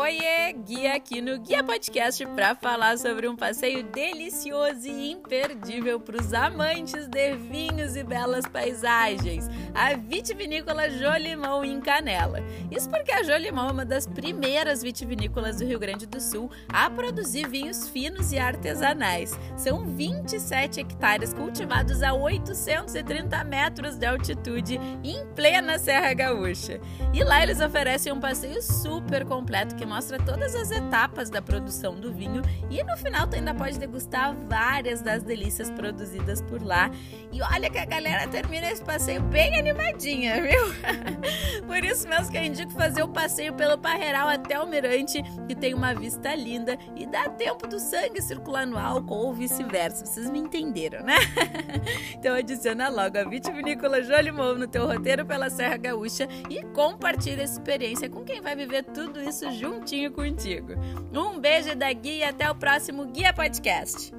Oiê, Guia aqui no Guia Podcast para falar sobre um passeio delicioso e imperdível para os amantes de vinhos e belas paisagens, a vitivinícola Jolimão em Canela. Isso porque a Jolimão é uma das primeiras vitivinícolas do Rio Grande do Sul a produzir vinhos finos e artesanais. São 27 hectares cultivados a 830 metros de altitude em plena Serra Gaúcha. E lá eles oferecem um passeio super completo que mostra todas as etapas da produção do vinho e no final tu ainda pode degustar várias das delícias produzidas por lá. E olha que a galera termina esse passeio bem animadinha, viu? por isso mesmo que eu indico fazer o passeio pelo Parreiral até o Mirante, que tem uma vista linda e dá tempo do sangue circular no álcool ou vice-versa. Vocês me entenderam, né? então adiciona logo a Vitivinícola Jolimão no teu roteiro pela Serra Gaúcha e compartilha essa experiência com quem vai viver tudo isso juntinho contigo. Um beijo da Guia e até o próximo Guia Podcast.